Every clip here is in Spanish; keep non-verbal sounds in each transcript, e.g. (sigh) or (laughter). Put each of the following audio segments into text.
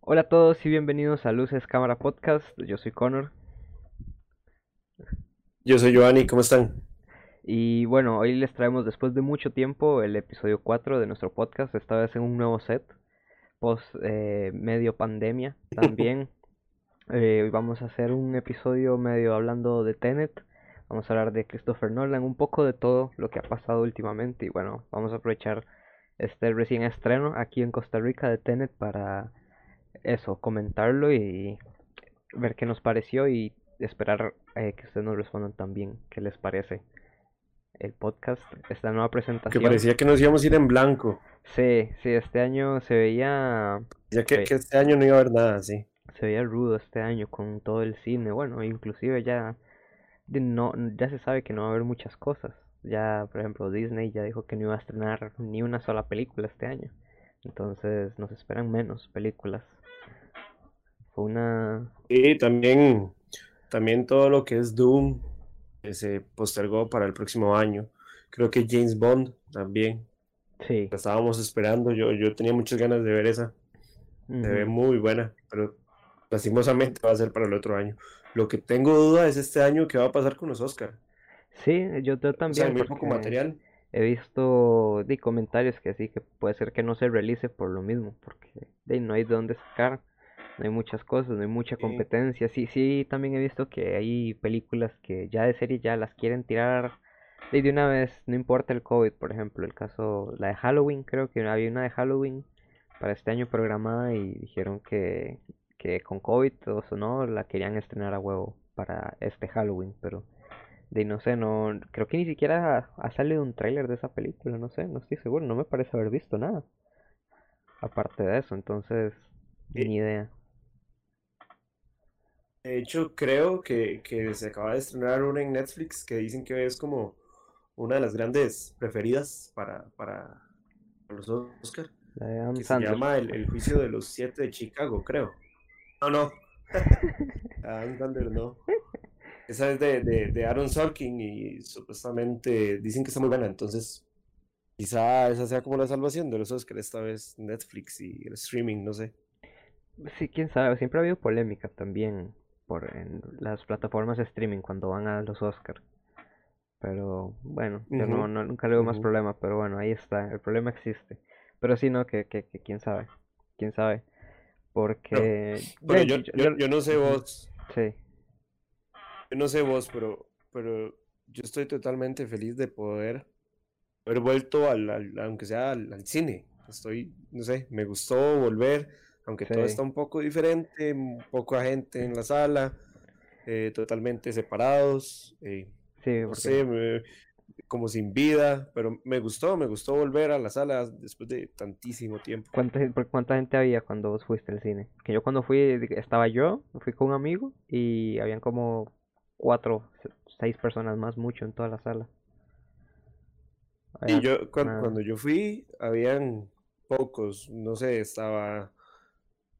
Hola a todos y bienvenidos a Luces Cámara Podcast. Yo soy Connor. Yo soy Giovanni, ¿cómo están? Y bueno, hoy les traemos después de mucho tiempo el episodio 4 de nuestro podcast, esta vez en un nuevo set, post eh, medio pandemia (laughs) también. Eh, hoy vamos a hacer un episodio medio hablando de Tenet, vamos a hablar de Christopher Nolan, un poco de todo lo que ha pasado últimamente y bueno, vamos a aprovechar este recién estreno aquí en Costa Rica de Tenet para eso, comentarlo y ver qué nos pareció y esperar eh, que ustedes nos respondan también qué les parece el podcast, esta nueva presentación. Que parecía que nos íbamos a ir en blanco. Sí, sí, este año se veía... Ya que, que este año no iba a haber nada, sí. Se veía rudo este año con todo el cine, bueno, inclusive ya, no, ya se sabe que no va a haber muchas cosas. Ya, por ejemplo, Disney ya dijo que no iba a estrenar ni una sola película este año. Entonces nos esperan menos películas. Fue una... Y también, también todo lo que es Doom que se postergó para el próximo año. Creo que James Bond también. Sí. La estábamos esperando. Yo, yo tenía muchas ganas de ver esa. Se ve muy buena, pero lastimosamente va a ser para el otro año. Lo que tengo duda es este año qué va a pasar con los Oscar. Sí, yo, yo O sea, también, porque material. he visto di, comentarios que sí, que puede ser que no se realice por lo mismo, porque di, no hay de dónde sacar, no hay muchas cosas, no hay mucha Sí. competencia. Sí, sí, también he visto que hay películas que ya de serie ya las quieren tirar di, de una vez, no importa el COVID, por ejemplo, el caso, la de Halloween, creo que había una de Halloween para este año programada y dijeron que, que con COVID o no, la querían estrenar a huevo para este Halloween, pero de no sé, no, creo que ni siquiera ha, salido un tráiler de esa película, no sé, no estoy seguro, no me parece haber visto nada aparte de eso, entonces Sí. ni idea. De hecho, creo que, que se acaba de estrenar una en Netflix que dicen que es como una de las grandes preferidas para, para los Oscar, La de Adam que se llama El, el juicio de los siete de Chicago, creo. No, no, (laughs) Adam Sandler no. Esa es de, de, de Aaron Sorkin y supuestamente dicen que está muy buena, entonces quizá esa sea como la salvación de los Oscars, esta vez Netflix y el streaming, no sé. Sí, quién sabe, siempre ha habido polémica también por en las plataformas de streaming cuando van a los Oscar. Pero bueno, yo no- nunca le veo más ujú. problema, pero bueno, ahí está, el problema existe. Pero sí, no, que, que, que quién sabe, quién sabe. No, Porque, Bueno, yo, yo, yo, yo- no sé vos, sí, yo no sé vos, pero, pero yo estoy totalmente feliz de poder haber vuelto al, al- aunque sea al, al cine. Estoy, no sé, me gustó volver, aunque todo está un poco diferente, poca gente en la sala, eh, totalmente separados, eh, sí, no sé, me- como sin vida, pero me gustó, me gustó volver a la sala después de tantísimo tiempo. ¿Cuánta, cuánta gente había cuando vos fuiste al cine? Que yo cuando fui, estaba yo, fui con un amigo y habían como cuatro, se- seis personas más, mucho en toda la sala. Y yo, cuan- nada. cuando yo fui, habían pocos, no sé, estaba,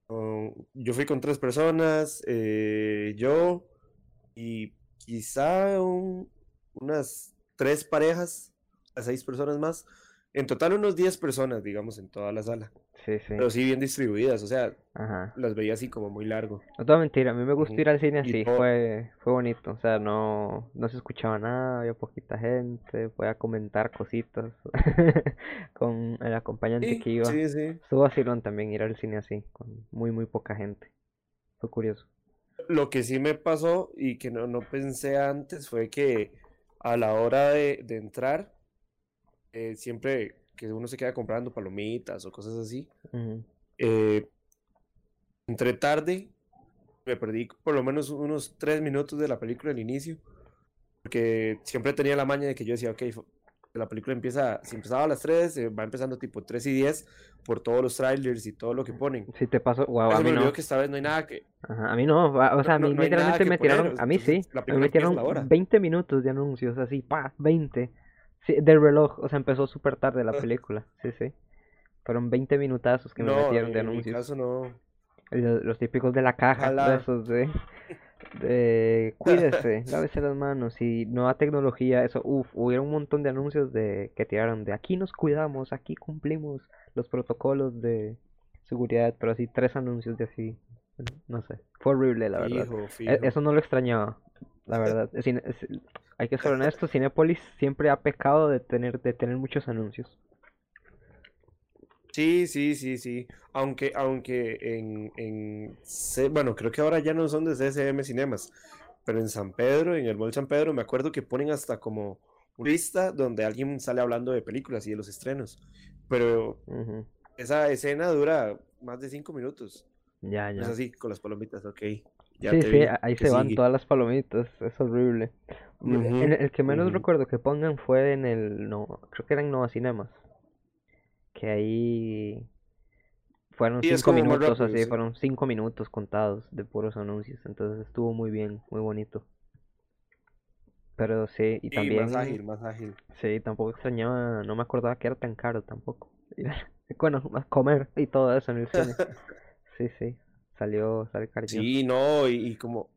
um, yo fui con tres personas, eh, yo y quizá un- unas tres parejas, a seis personas más, en total unos 10 personas, digamos, en toda la sala, Sí, sí, pero sí bien distribuidas, o sea, ajá. las veía así como muy largo. No te voy a mentir, a mí me gustó ir al cine así, todo, fue, fue bonito, o sea, no, no se escuchaba nada, había poquita gente, podía comentar cositas (laughs) con el acompañante sí, que iba. sí, sí. Estuvo vacilón también ir al cine así, con muy, muy poca gente. Fue curioso. Lo que sí me pasó y que no, no pensé antes fue que a la hora de, de entrar, eh, siempre que uno se queda comprando palomitas o cosas así, Ujú. eh, entré tarde, me perdí por lo menos unos tres minutos de la película al inicio, porque siempre tenía la maña de que yo decía, ok, la película empieza, si empezaba a las 3, eh, va empezando tipo 3 y 10 por todos los trailers y todo lo que ponen. Si te pasó, wow, a mí no. que esta vez no hay nada que, Ajá, a mí no, o sea, a no, mí no nada literalmente me poner, tiraron, a mí sí, a mí me tiraron hora. 20 minutos de anuncios, así, pa, 20. Sí, del reloj, o sea, empezó súper tarde la película, sí, sí. Fueron 20 minutazos que me No, metieron en, de en mi anuncios. caso no. Los, los típicos de la caja, de Ojalá. esos de, de cuídese, (laughs) lávese las manos y nueva tecnología, eso, uff, hubieron un montón de anuncios de que tiraron de aquí nos cuidamos, aquí cumplimos los protocolos de seguridad, pero así tres anuncios de así, no sé, fue horrible la verdad. Fijo, E- fijo. Eso no lo extrañaba, la verdad. Cine- es- hay que ser honesto, Cinépolis siempre ha pecado de tener, de tener muchos anuncios. Sí, sí, sí, sí. Aunque, aunque en, en bueno, creo que ahora ya no son de CCM Cinemas, pero en San Pedro, en el Mall San Pedro, me acuerdo que ponen hasta como una lista donde alguien sale hablando de películas y de los estrenos. Pero esa escena dura más de cinco minutos. Ya, Es ya. así, con las palomitas, ok. Ya Sí, sí, vi. ahí ¿Qué se van todas las palomitas, es horrible. El que menos recuerdo que pongan fue en el, no, creo que era en Nova Cinemas, que ahí fueron Sí, cinco minutos, rápido, así, sí. fueron cinco minutos contados de puros anuncios, entonces estuvo muy bien, muy bonito. Pero sí, y Sí, más ágil, también, más ágil. sí, tampoco extrañaba, no me acordaba que era tan caro tampoco. (laughs) Bueno, más comer y todo eso en el cine. (laughs) Sí, sí, salió, salió cariñoso. Sí, no, y, y como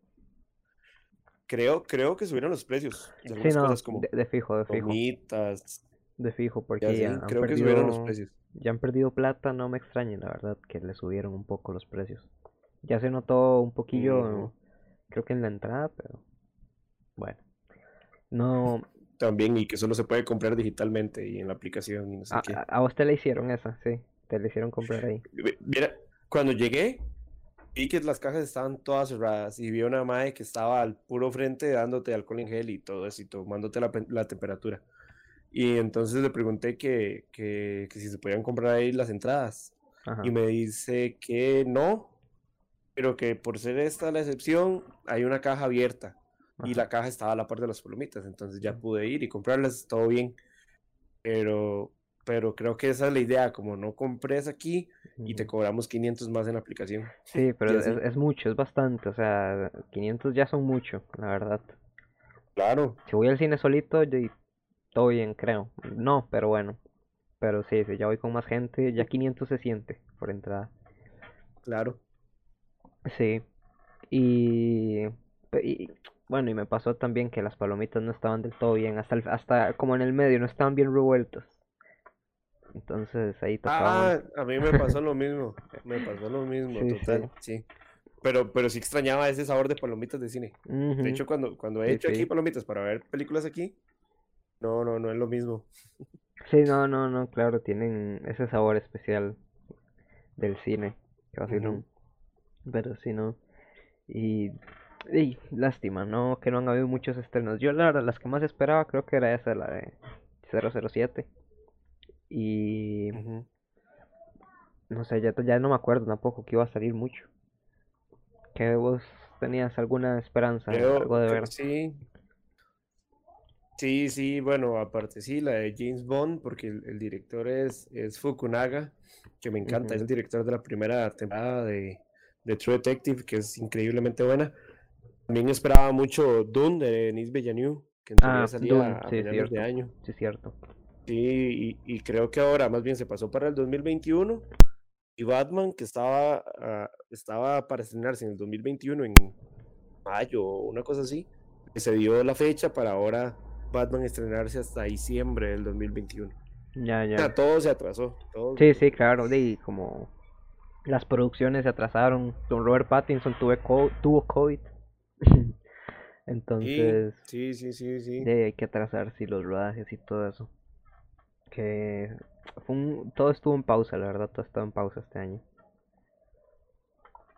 creo, creo que subieron los precios de Sí, no, cosas como de, de fijo, de fijo, de fijo, porque ya han Creo que subieron los perdido, precios. ya han perdido plata, no me extraña, la verdad, que le subieron un poco los precios. Ya se notó un poquillo, creo que en la entrada, pero bueno, no, También, y que solo se puede comprar digitalmente y en la aplicación y no sé a, qué. a, a vos te la hicieron esa, sí, te la hicieron comprar ahí. Mira, cuando llegué, vi que las cajas estaban todas cerradas y vi a una madre que estaba al puro frente dándote alcohol en gel y todo eso y tomándote la, la temperatura. Y entonces le pregunté que, que, que si se podían comprar ahí las entradas. Ajá, Y me dice que no, pero que por ser esta la excepción, hay una caja abierta y la caja estaba a la par de las palomitas, entonces ya pude ir y comprarlas, todo bien. Pero, pero creo que esa es la idea, como no compres aquí y te cobramos 500 más en la aplicación. Sí, pero es, es mucho, es bastante, o sea, 500 ya son mucho, la verdad. claro, Si voy al cine solito, yo todo bien, creo. No, pero bueno. Pero sí, si ya voy con más gente, ya 500 se siente por entrada. claro. Sí. Y, y- bueno, y me pasó también que las palomitas no estaban del todo bien, hasta el- hasta como en el medio, no estaban bien revueltas. Entonces ahí tocaba. Ah, a mí me pasó lo mismo, (laughs) me pasó lo mismo, Sí, total, sí. Pero, pero sí extrañaba ese sabor de palomitas de cine. De hecho, cuando, cuando he Sí, hecho aquí palomitas para ver películas aquí, no, no, no es lo mismo. Sí, no, no, no, claro, tienen ese sabor especial del cine. Pero sí, no. Y, y lástima, ¿no? Que no han habido muchos estrenos. Yo, la verdad, las que más esperaba creo que era esa, la de 007. Y no sé, ya, ya no me acuerdo tampoco que iba a salir mucho. ¿Que vos tenías alguna esperanza, Creo, algo de ver? sí, sí, sí, bueno, aparte sí, la de James Bond, porque el, el director es, es Fukunaga, que me encanta, es el director de la primera temporada de, de True Detective, que es increíblemente buena. También esperaba mucho Dune de Denis Villeneuve, que en Ah, salía Dune, a sí, finales de año. Sí, cierto. Sí, y, y creo que ahora más bien se pasó para el 2021 y Batman, que estaba, ah, estaba para estrenarse en el 2021 en mayo o una cosa así, que se dio la fecha para ahora Batman estrenarse hasta diciembre del 2021. Ya, O sea, ya. todo se atrasó, todo. Sí, sí, claro, de como las producciones se atrasaron. Don Robert Pattinson tuve co- tuvo COVID. (laughs) Sí, Entonces, sí, sí, sí, sí. de, hay que atrasar sí, los rodajes y todo eso. Que fue un- todo estuvo en pausa, la verdad, todo estaba en pausa este año.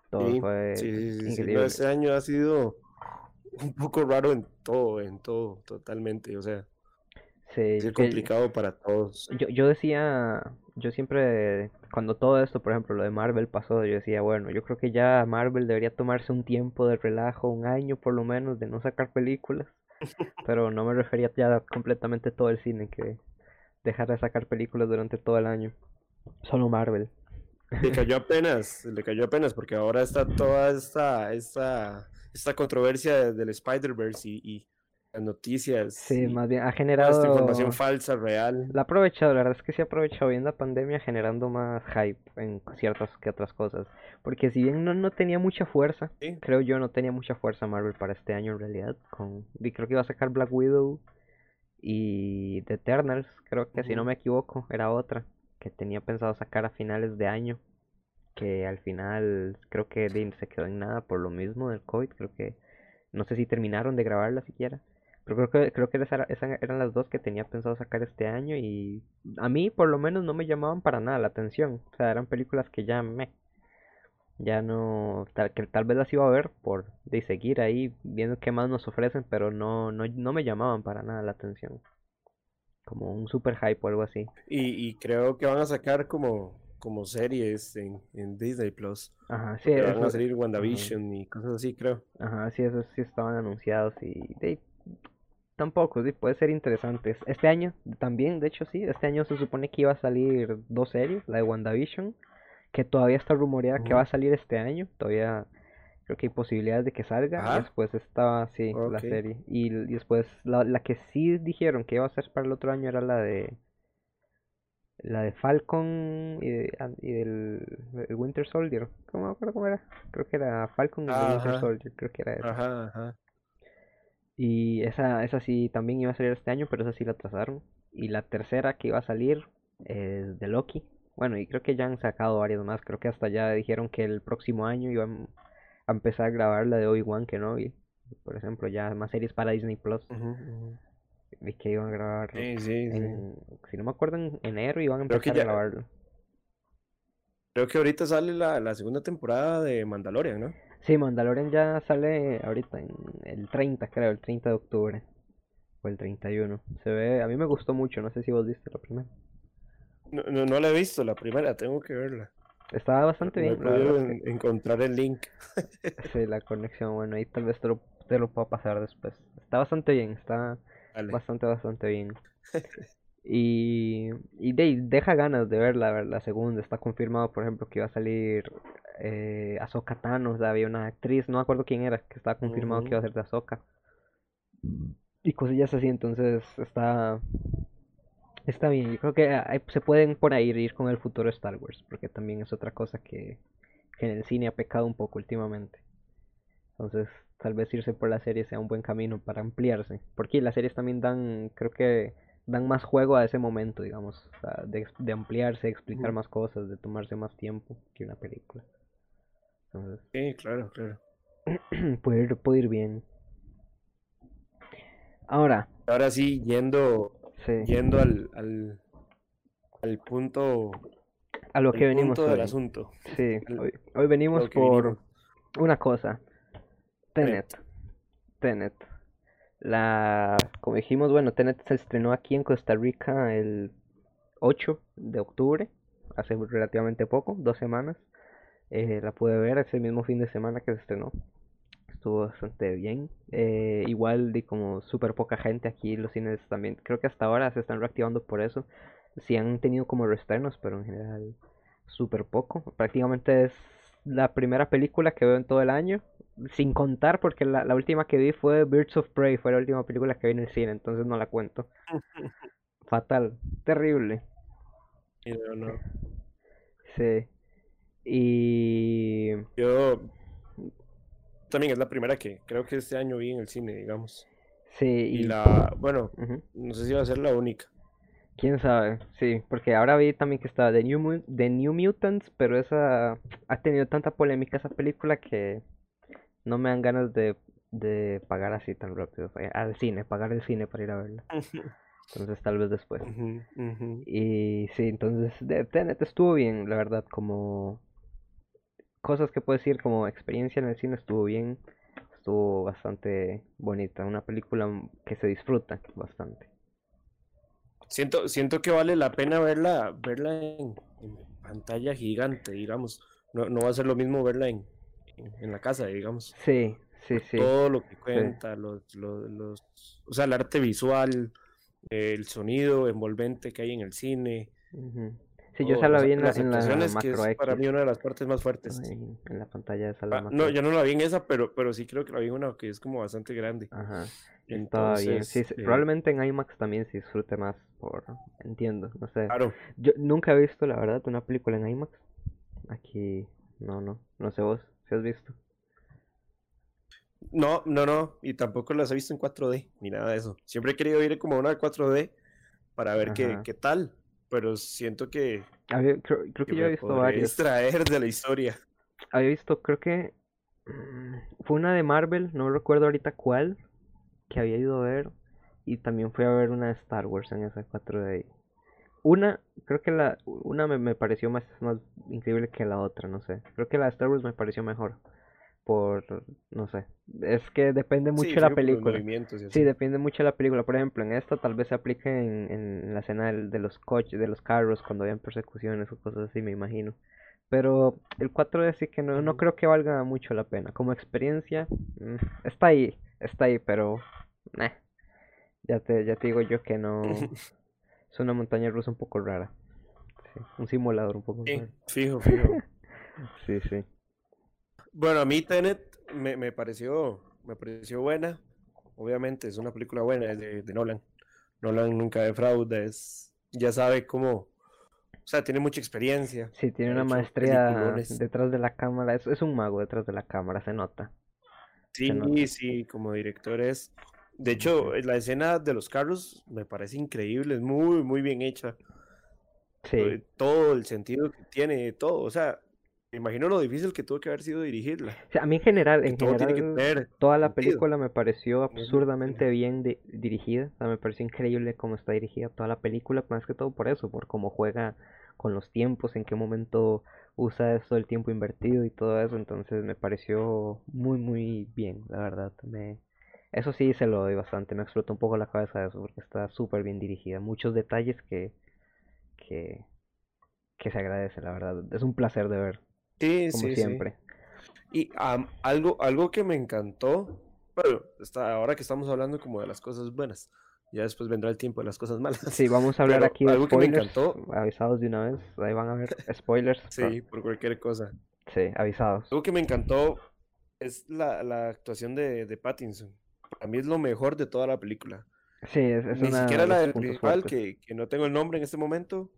Todo Sí, fue sí, sí, increíble. este año ha sido un poco raro en todo, en todo, totalmente. O sea, Sí, es que complicado para todos. yo, yo decía, yo siempre, cuando todo esto, por ejemplo, lo de Marvel pasó, yo decía, bueno, yo creo que ya Marvel debería tomarse un tiempo de relajo, un año por lo menos, de no sacar películas. (laughs) Pero no me refería ya completamente todo el cine, que dejara de sacar películas durante todo el año. Solo Marvel. Le (laughs) cayó apenas, le cayó apenas, porque ahora está toda esta, esta, esta controversia del Spider-Verse y, y las noticias Sí, más bien ha toda esta información generado... falsa, real. La ha aprovechado, la verdad es que se ha aprovechado bien la pandemia generando más hype en ciertas que otras cosas. Porque si bien no, no tenía mucha fuerza, Sí, creo yo no tenía mucha fuerza Marvel para este año en realidad. Con... y creo que iba a sacar Black Widow y The Eternals, creo que si no me equivoco, era otra que tenía pensado sacar a finales de año. que al final creo que se quedó en nada por lo mismo del COVID, creo que no sé si terminaron de grabarla siquiera. Pero creo que, creo que esas, eran las dos que tenía pensado sacar este año y a mí por lo menos no me llamaban para nada la atención. O sea, eran películas que ya me... Ya no... Tal, que tal vez las iba a ver por de seguir ahí viendo qué más nos ofrecen, pero no, no, no me llamaban para nada la atención. Como un super hype o algo así. Y, y creo que van a sacar como como series en, en Disney Plus. Ajá, sí. Van a salir WandaVision y cosas así, creo. Ajá, sí, esos sí estaban anunciados y tampoco, sí, puede ser interesante. Este año también, de hecho sí, este año se supone que iba a salir dos series, la de WandaVision, que todavía está rumoreada que va a salir este año, todavía creo que hay posibilidades de que salga. Después estaba, sí, la serie. Y, después la, la que sí dijeron que iba a ser para el otro año era la de la de Falcon y, del Winter Soldier. ¿Cómo me acuerdo cómo era? Creo que era Falcon y Winter Soldier, creo que era esa. Ajá, ajá. Y esa, esa sí también iba a salir este año, pero esa sí la atrasaron. Y la tercera que iba a salir es de Loki. Bueno, y creo que ya han sacado varias más. Creo que hasta ya dijeron que el próximo año iban a empezar a grabar la de Obi-Wan Kenobi. Por ejemplo, ya más series para Disney Plus vi que iban a grabar. Sí, sí, Si no me acuerdo, en enero iban a empezar a grabarlo. Creo que ahorita sale la, la, segunda temporada de Mandalorian, ¿no? Sí, Mandalorian ya sale ahorita, en el 30, creo, el 30 de octubre. O el 31. Se ve, a mí me gustó mucho, no sé si vos viste la primera. No, no, no la he visto, la primera, tengo que verla. Estaba bastante bien. No encontrar el link. (laughs) sí, la conexión, bueno, ahí tal vez te lo, te lo puedo pasar después. Está bastante bien, está Bastante, bastante bien. (laughs) y, y de, deja ganas de ver la, segunda. Está confirmado, por ejemplo, que iba a salir eh, Ahsoka Tano. había una actriz, no me acuerdo quién era, que estaba confirmado que iba a ser de Ahsoka. Y cosillas así, entonces está está bien. Yo creo que se pueden por ahí ir con el futuro de Star Wars, porque también es otra cosa que, que en el cine ha pecado un poco últimamente. Entonces, tal vez irse por la serie sea un buen camino para ampliarse. Porque las series también dan, creo que dan más juego a ese momento, digamos, de, de, ampliarse, de explicar más cosas, de tomarse más tiempo que una película. sí, claro, claro. (clears throat) puede, ir, puede ir bien. Ahora. Ahora sí, yendo, yendo al, al, al punto. A lo que venimos. Punto del asunto. Sí, hoy, hoy venimos por una cosa. Tenet. Tenet. La, como dijimos, bueno, Tenet se estrenó aquí en Costa Rica el 8 de octubre, hace relativamente poco, dos semanas. Eh, la pude ver ese mismo fin de semana que se estrenó. Estuvo bastante bien. Eh, igual de como súper poca gente aquí los cines también. Creo que hasta ahora se están reactivando por eso. Sí han tenido como restrenos, pero en general súper poco. Prácticamente es la primera película que veo en todo el año sin contar, porque la, la, última que vi fue Birds of Prey, fue la última película que vi en el cine, entonces no la cuento. (laughs) Fatal, terrible. Sí. Y. Yo. También es la primera que creo que este año vi en el cine, digamos. Sí. Y, la. Bueno, no sé si va a ser la única. Quién sabe, sí, porque ahora vi también que estaba The New, The New Mutants, pero esa ha tenido tanta polémica esa película que no me dan ganas de, de pagar así tan rápido. Al cine, pagar el cine para ir a verla. (laughs) Entonces tal vez después. Y sí, entonces Tenet estuvo bien, la verdad, como cosas que puedo decir como experiencia en el cine estuvo bien, estuvo bastante bonita, una película que se disfruta bastante. Siento, siento que vale la pena verla, verla en, pantalla gigante, digamos. No, no va a ser lo mismo verla en, en la casa, digamos. Sí, sí, sí. Todo lo que cuenta, los, los, los, o sea, el arte visual, el sonido envolvente que hay en el cine. Sí, yo esa la vi en la, en la macro es para mí una de las partes más fuertes. en la pantalla de sala ah, No, yo no la vi en esa, pero, pero sí creo que la vi en una que es como bastante grande. Ajá. Entonces, bien. Sí, eh, Probablemente en IMAX también se disfrute más, por entiendo, no sé. Claro. Yo nunca he visto, la verdad, una película en IMAX. Aquí, no, no, no sé vos has visto? No, no, no, y tampoco las he visto en 4D, ni nada de eso. Siempre he querido ir como una 4D para ver qué, qué, tal, pero siento que, Había- creo, creo que que yo he visto varios. distraer de la historia. Había visto, creo que mm, fue una de Marvel, no recuerdo ahorita cuál, que había ido a ver. Y también fui a ver una de Star Wars en esa 4D. Una, creo que la, una me, me pareció más, más increíble que la otra, no sé. Creo que la de Star Wars me pareció mejor. Por, no sé. Es que depende mucho Sí, de la película. Sí, depende mucho de la película. Por ejemplo, en esta tal vez se aplique en, en la escena del- de los coches, de los carros, cuando hayan persecuciones o cosas así, me imagino. Pero el 4D sí que no, no creo que valga mucho la pena. Como experiencia, mm, está ahí, está ahí, pero nah, ya te, ya te digo yo que no. (laughs) Es una montaña rusa un poco rara. Sí, un simulador un poco Sí, raro. fijo, fijo. (laughs) Sí, sí. Bueno, a mí Tenet me, me pareció, me pareció buena. Obviamente es una película buena, es de, de Nolan. Nolan nunca defrauda, es, ya sabe cómo, o sea, tiene mucha experiencia. Sí, tiene una maestría peliculones. detrás de la cámara. Es, es un mago detrás de la cámara, se nota. Se nota. Sí, sí, como director es. De hecho, Ujú. la escena de los carros me parece increíble, es muy, muy bien hecha. Sí. eh, Todo el sentido que tiene, todo. O sea, me imagino lo difícil que tuvo que haber sido dirigirla. O sea, a mí en general, en todo tiene que general, tener toda la sentido. película me pareció absurdamente bien di- dirigida. O sea, me pareció increíble cómo está dirigida toda la película, más que todo por eso, por cómo juega con los tiempos, en qué momento usa eso el tiempo invertido y todo eso. Entonces me pareció muy, muy bien, la verdad. Me... Eso sí se lo doy bastante. Me explotó un poco la cabeza eso, porque está súper bien dirigida. Muchos detalles que, que, que se agradece, la verdad. Es un placer de ver, Sí, como sí, sí. siempre. Y algo, algo que me encantó, bueno, está, ahora que estamos hablando como de las cosas buenas, ya después vendrá el tiempo de las cosas malas. Sí, vamos a hablar Pero aquí de algo que me encantó, avisados de una vez, ahí van a ver spoilers, sí, por cualquier cosa. sí, avisados. Algo que me encantó es la, la actuación de, de Pattinson. Para mí es lo mejor de toda la película. Sí, es, es Ni una siquiera la del principal, que, que no tengo el nombre en este momento,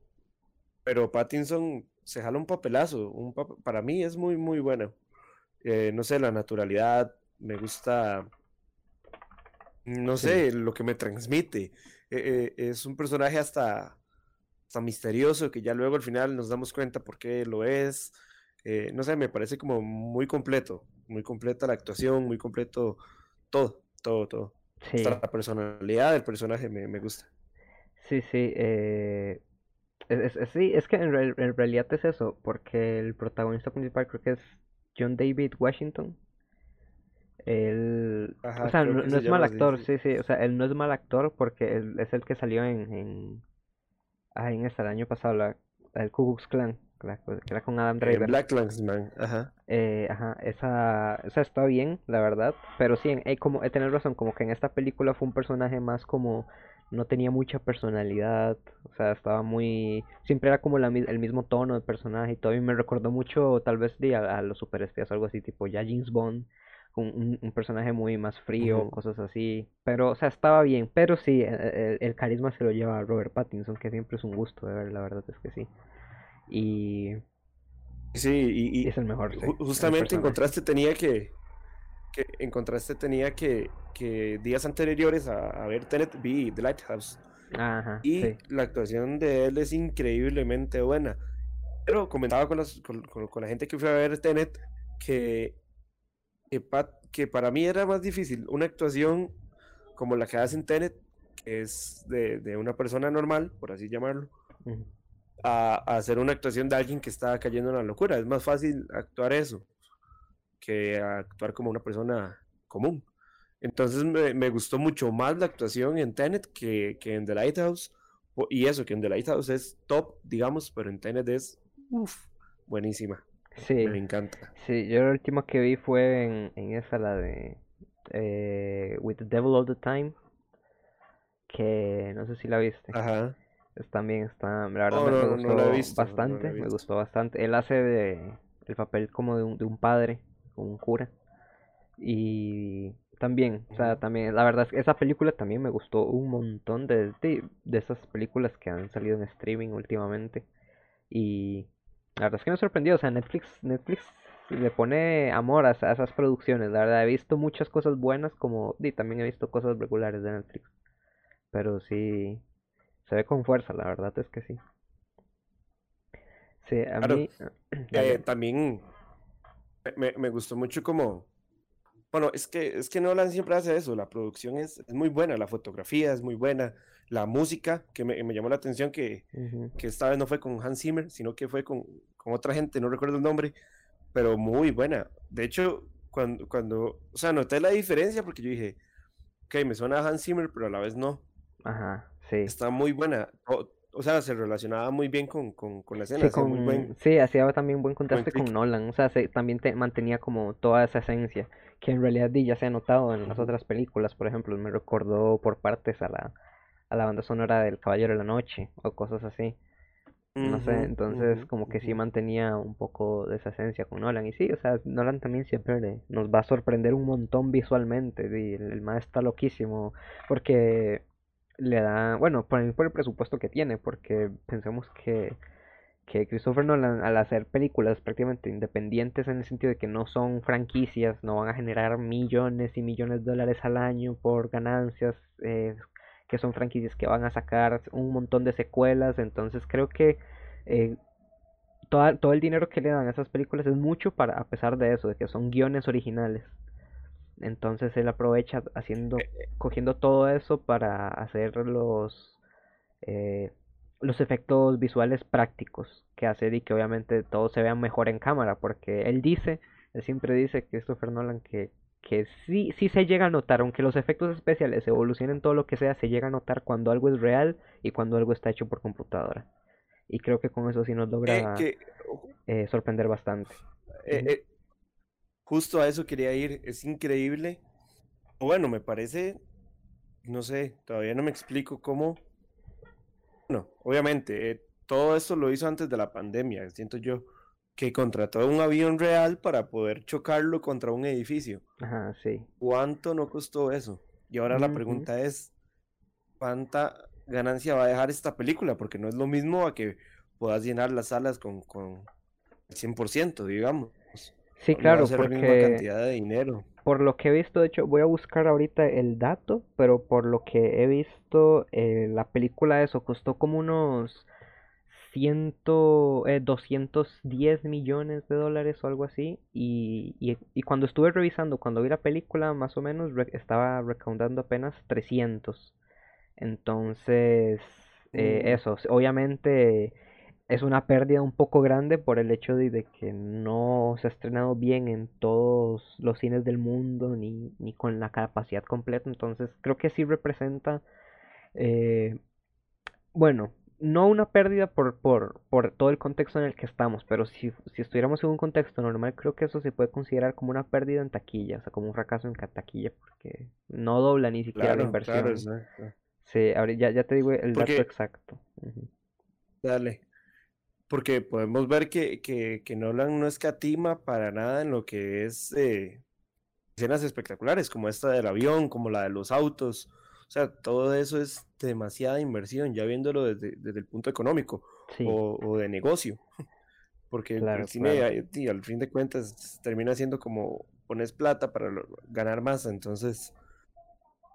pero Pattinson se jala un papelazo. Un pap- para mí es muy, muy bueno. Eh, no sé, la naturalidad, me gusta, no Sí, sé, lo que me transmite. Eh, eh, es un personaje hasta, hasta misterioso que ya luego al final nos damos cuenta por qué lo es. No sé, me parece como muy completo, muy completa la actuación, muy completo todo, todo, todo. Hasta la personalidad del personaje me, me gusta. sí, sí, eh, es, es- sí, es que en, real- en realidad es eso, porque el protagonista principal creo que es John David Washington. Él, o sea, no, es mal así, actor, sí. sí, o sea, él no es mal actor porque él es el que salió en, en, ah, en esta, el año pasado, la, del Ku Klux Klan, la que era con Adam En Driver. Black Klansman, ajá. Eh, ajá, esa, esa está bien, la verdad, pero sí, eh, como, eh, tenés razón, como que en esta película fue un personaje más como, no tenía mucha personalidad, o sea, estaba muy, siempre era como la, el mismo tono de personaje y todo, y me recordó mucho, tal vez, de a, a los superespías, algo así, tipo ya James Bond, un, un, personaje muy más frío, cosas así, pero, o sea, estaba bien, pero sí, el, el- el carisma se lo lleva a Robert Pattinson, que siempre es un gusto de ver, la verdad es que sí, y Sí, y, y es el mejor, sí, ju- el justamente en contraste tenía que, que en contraste tenía que, que días anteriores a, a ver Tenet vi The Lighthouse Ajá, y sí. la actuación de él es increíblemente buena. Pero comentaba con, las- con, con- con la gente que fue a ver Tenet que, que, pa- que para mí era más difícil una actuación como la que hace en Tenet, que es de, de una persona normal, por así llamarlo, a, a hacer una actuación de alguien que está cayendo en la locura. Es más fácil actuar eso que actuar como una persona común. Entonces me, me gustó mucho más la actuación en Tenet que, que en The Lighthouse. Y eso, que en The Lighthouse es top, digamos, pero en Tenet es uf, buenísima. Sí, Me encanta. sí, yo la última que vi fue en, en esa, la de eh, With the Devil All the Time, que no sé si la viste. Ajá. Es también está, la verdad me, no, la gustó visto, no la bastante, me gustó bastante. Él hace de el papel como de un, de un padre, un cura. Y también, o sea, también, la verdad es que esa película también me gustó un montón de, de, de esas películas que han salido en streaming últimamente. Y la verdad es que me sorprendió, o sea, Netflix, Netflix le pone amor a, a esas producciones, la verdad, he visto muchas cosas buenas como, y también he visto cosas regulares de Netflix, pero sí, se ve con fuerza, la verdad es que sí. Sí, a mí... (clears throat) Eh, también me, me, gustó mucho como... Bueno, es que, es que Nolan siempre hace eso, la producción es, es muy buena, la fotografía es muy buena, la música, que me, me llamó la atención que, que, esta vez no fue con Hans Zimmer, sino que fue con, con, otra gente, no recuerdo el nombre, pero muy buena. De hecho, cuando, cuando, o sea, noté la diferencia porque yo dije, ok, me suena a Hans Zimmer, pero a la vez no. Ajá, sí. Está muy buena. O, sea, se relacionaba muy bien con, con, con la escena. Sí, muy buen... sí, hacía también buen contraste con Nolan. O sea, se, también te mantenía como toda esa esencia que en realidad ya se ha notado en las otras películas. Por ejemplo, me recordó por partes a la, a la banda sonora del Caballero de la Noche o cosas así. No sé, entonces como que sí mantenía un poco de esa esencia con Nolan. Y sí, o sea, Nolan también siempre nos va a sorprender un montón visualmente. Y el, el está loquísimo porque le da, bueno, por el, por el presupuesto que tiene, porque pensemos que, que Christopher Nolan al hacer películas prácticamente independientes en el sentido de que no son franquicias, no van a generar millones y millones de dólares al año por ganancias, eh, que son franquicias que van a sacar un montón de secuelas, entonces creo que eh, todo el dinero que le dan a esas películas es mucho para a pesar de eso, de que son guiones originales. Entonces él aprovecha haciendo, eh, eh. cogiendo todo eso para hacer los, los efectos visuales prácticos que hace y que obviamente todo se vea mejor en cámara, porque él dice, él siempre dice, Christopher Nolan, que que sí, sí se llega a notar, aunque los efectos especiales evolucionen todo lo que sea, se llega a notar cuando algo es real y cuando algo está hecho por computadora. Y creo que con eso sí nos logra eh, eh, sorprender bastante. Eh, justo a eso quería ir, es increíble. Bueno, me parece, no sé, todavía no me explico cómo. Bueno, obviamente, todo esto lo hizo antes de la pandemia, siento yo que contrató un avión real para poder chocarlo contra un edificio. Ajá, sí. ¿Cuánto no costó eso? Y ahora la pregunta es, ¿cuánta ganancia va a dejar esta película? Porque no es lo mismo a que puedas llenar las salas con, con el 100%, digamos. Sí, claro, porque... La misma cantidad de dinero. Por lo que he visto, de hecho, voy a buscar ahorita el dato, pero por lo que he visto, eh, la película eso costó como unos ciento, eh, 210 millones de dólares o algo así. Y, y, cuando estuve revisando, cuando vi la película, más o menos estaba recaudando apenas 300. Entonces, eh, mm. eso, obviamente es una pérdida un poco grande por el hecho de, que no se ha estrenado bien en todos los cines del mundo ni, ni con la capacidad completa. Entonces, creo que sí representa... Eh, bueno, no una pérdida por, por, por, todo el contexto en el que estamos, pero si, si, estuviéramos en un contexto normal, creo que eso se puede considerar como una pérdida en taquilla, o sea, como un fracaso en taquilla, porque no dobla ni siquiera la inversión. sí, ahora ya, ya te digo el dato exacto. Dale. Porque podemos ver que, que, que, Nolan no escatima para nada en lo que es eh, escenas espectaculares, como esta del avión, como la de los autos. O sea, todo eso es demasiada inversión, ya viéndolo desde, el punto económico o, de negocio. (laughs) Porque el cine, al fin de cuentas, termina siendo como pones plata para ganar más. Entonces,